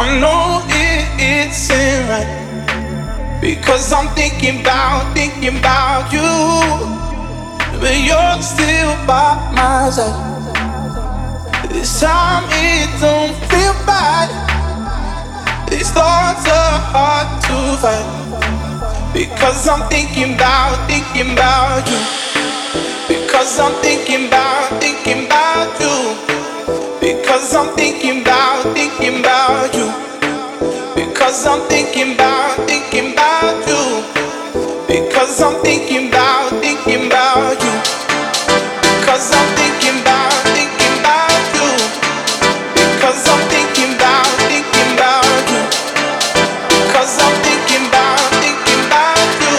I know it isn't right because I'm thinking about, thinking about you, but you're still by my side. This time it don't feel bad. These thoughts are hard to fight because I'm thinking about, thinking about you. Because I'm thinking about, thinking about you. Because I'm thinking about, thinking about you. Because I'm thinking about, thinking about you. Because I'm thinking about, thinking about you. Because I'm thinking about, thinking about you. Because I'm thinking about, thinking about you. Because I'm thinking about, thinking about you.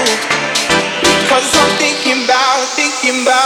Because I'm thinking about, thinking about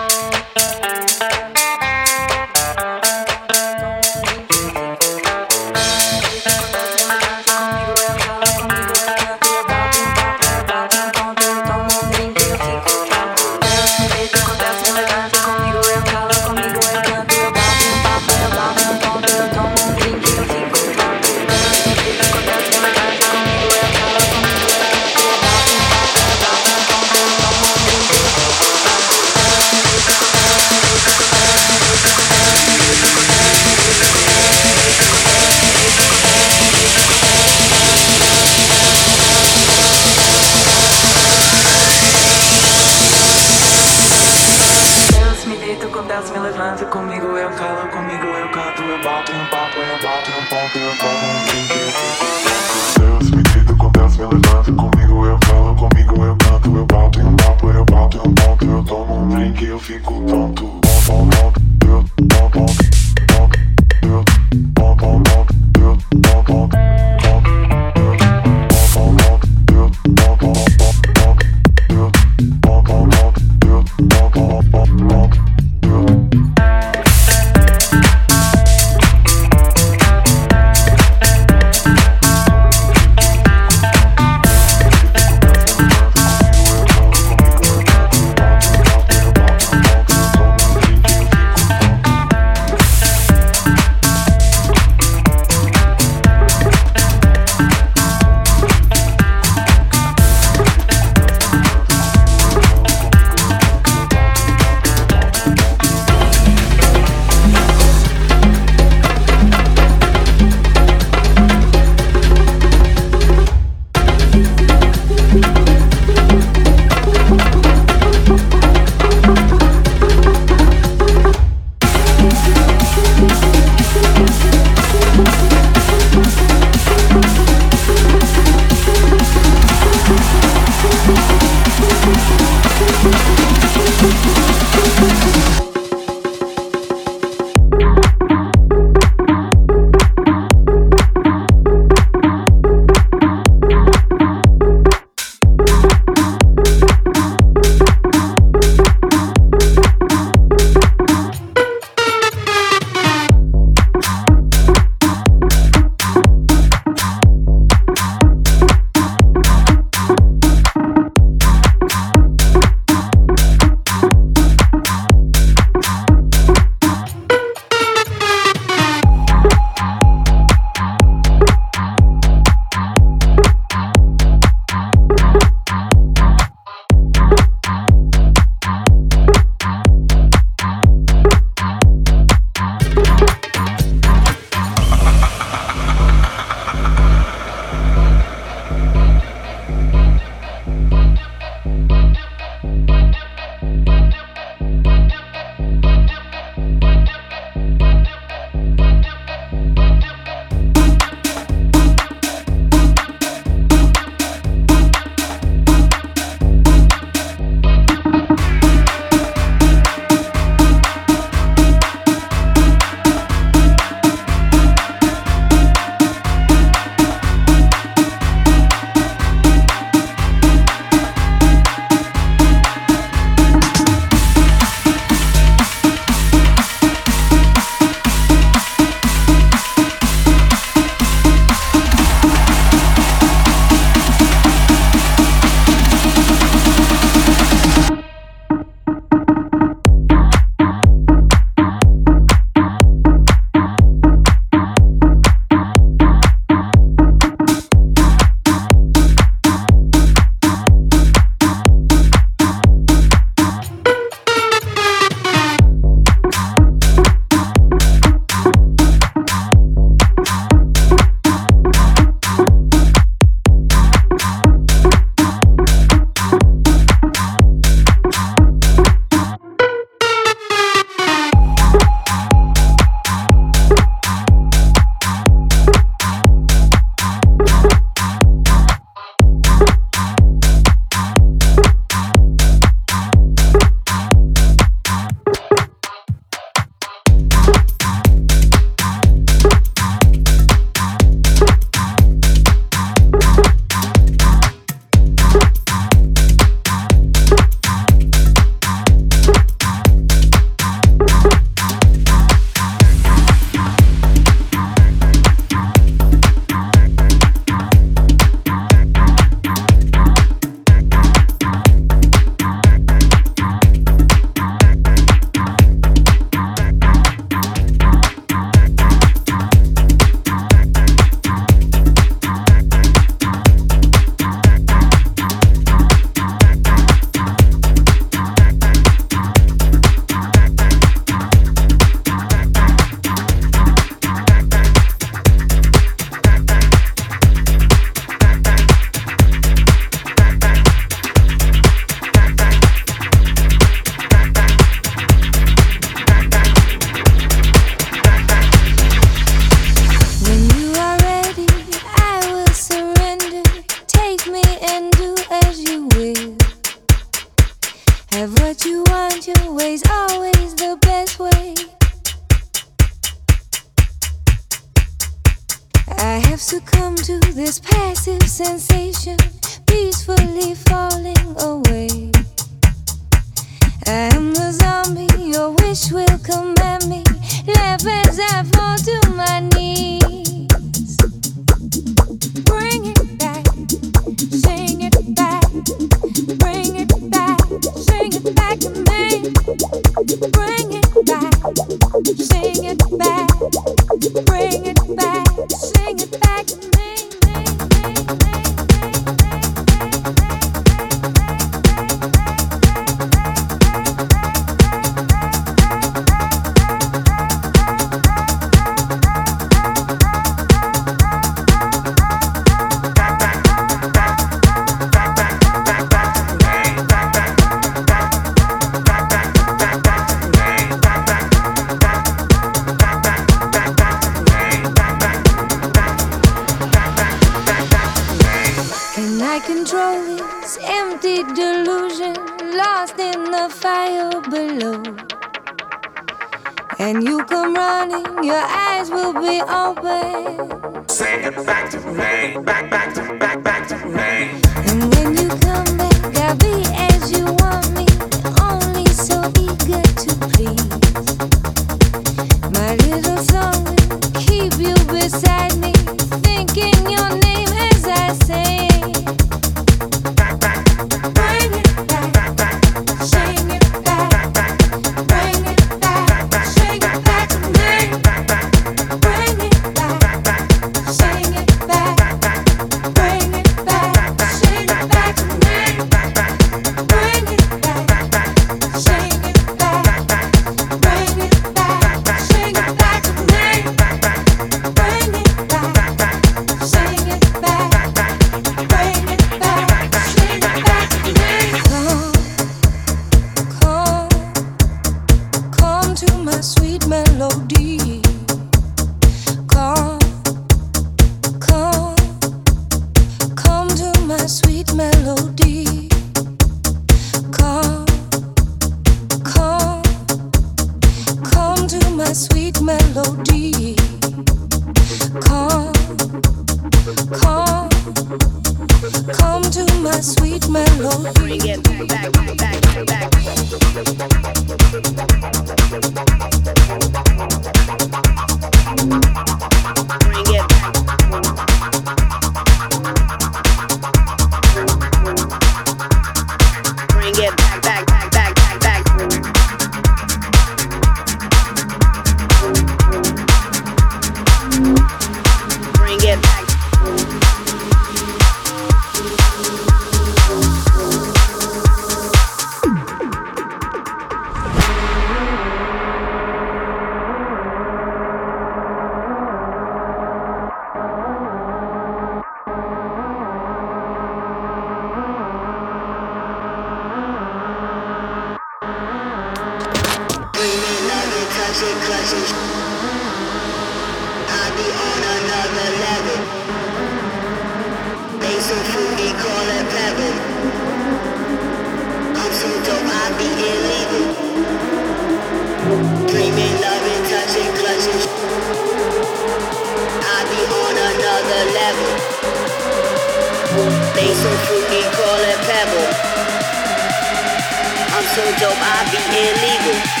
I'm so dope, I be illegal.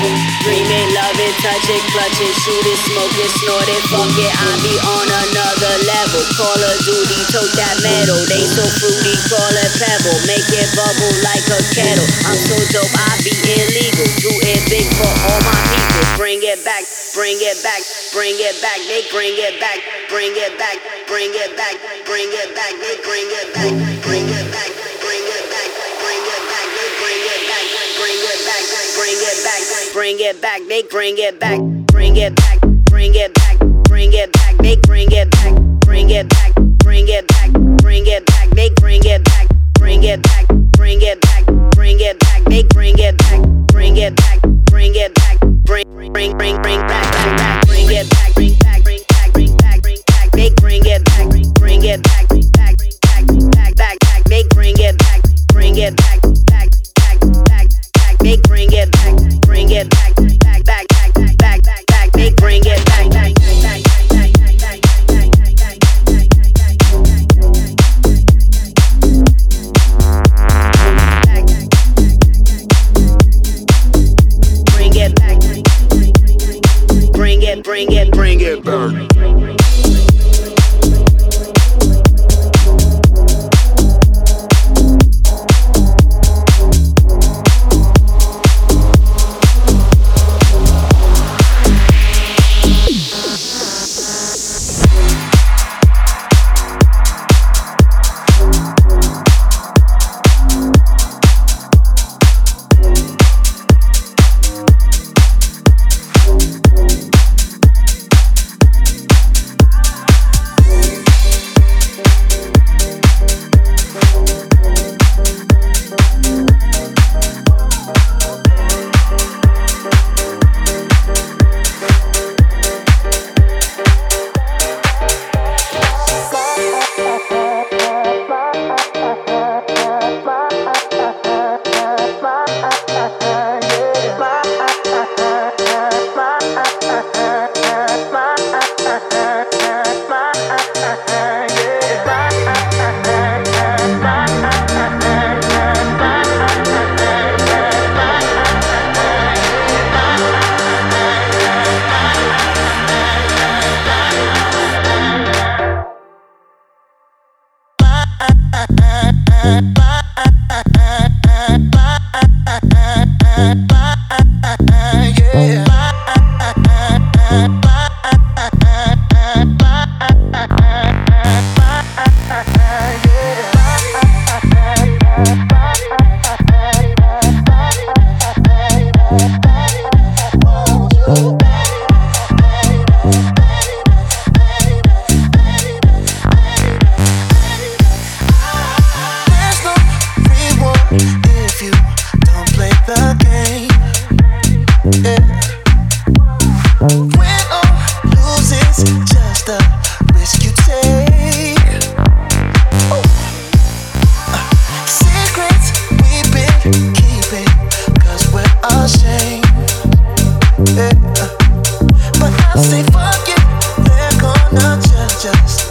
Dream it, love it, touch it, clutch it, shoot it, smoke it, snort it, fuck it. I be on another level. Call of Duty, tote that metal. They so fruity, call it pebble. Make it bubble like a kettle. I'm so dope, I be illegal. Do it big for all my people. Bring it back, bring it back, bring it back. They bring it back, bring it back, bring it back, bring it back. They bring it back, bring it back, bring it back. They bring it back, bring it back, bring it back, bring it back. They bring it back, bring it back, bring it back, bring it back. They bring it back, bring it back, bring it back, bring it back. They bring it back, bring it back, bring it back, bring back, bring bring bring back back back. Bring it back, bring back, bring back, bring back, bring back. They bring it back, bring it back, bring back, back, back, back. They bring it back, bring it back, But I say fuck it, they're gonna judge us.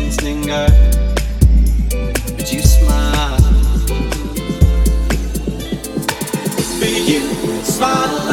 In linger, but you smile. But you smile